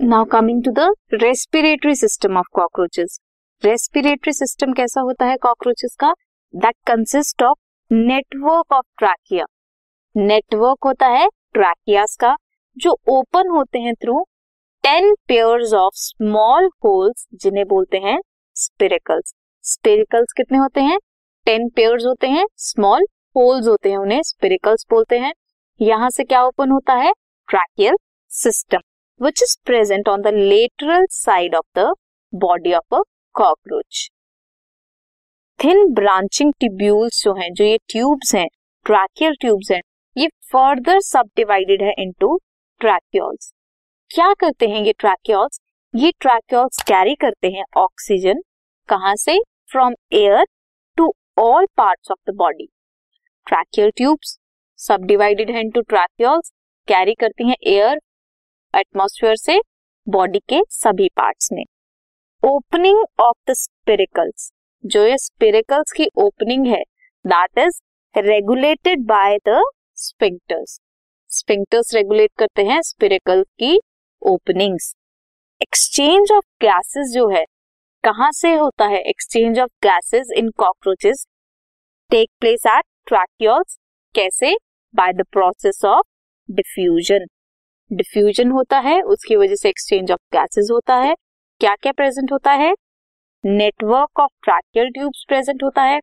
Now coming to the respiratory system of cockroaches respiratory system कैसा होता है cockroaches का? That consist of network of trachea network होता है ट्रैकियास का, जो ओपन होते हैं through ten pairs of small holes जिन्हें बोलते हैं स्पिरिकल्स स्पिरिकल्स कितने होते हैं? टेन पेयर्स होते हैं स्मॉल होल्स होते हैं, उन्हें स्पिरिकल्स बोलते हैं. यहाँ से क्या ओपन होता है? Tracheal system which is present on the lateral side of the body of a cockroach thin branching tubules जो हैं, जो ये ट्यूब्स हैं ट्रैकियल ट्यूब्स हैं, ये फर्दर सब डिवाइडेड है इनटू ट्रैक्योल्स क्या करते हैं ये ट्रैक्योल्स ये ट्रैक्योल्स कैरी करते हैं ऑक्सीजन कहाँ से? From air to all parts of the body tracheal tubes सब डिवाइडेड है इनटू ट्रैक्योल्स कैरी करती हैं एयर एटमॉस्फेयर से बॉडी के सभी पार्ट्स में। ओपनिंग ऑफ़ द स्पिरिकल्स जो ये स्पिरिकल्स की ओपनिंग है that is regulated by the sphincters sphincters regulate करते हैं स्पिरिकल की ओपनिंग्स एक्सचेंज ऑफ़ गैसेस जो है, कहाँ से होता है? Exchange of gases in cockroaches take place at tracheoles कैसे? By the process of diffusion diffusion होता है, उसकी वजह से एक्सचेंज ऑफ़ गैसेस होता है। क्या क्या प्रेजेंट होता है? Network of tracheal tubes present होता है।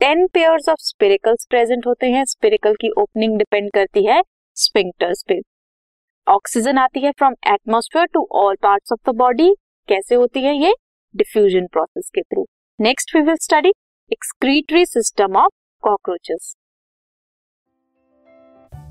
Ten pairs of spiracles present होते हैं। स्पिरिकल की ओपनिंग डिपेंड करती है स्पिंक्टर्स पे। ऑक्सीजन आती है from atmosphere to all parts of the body कैसे होती है ये? डिफ्यूजन प्रोसेस के through next we will study excretory system of cockroaches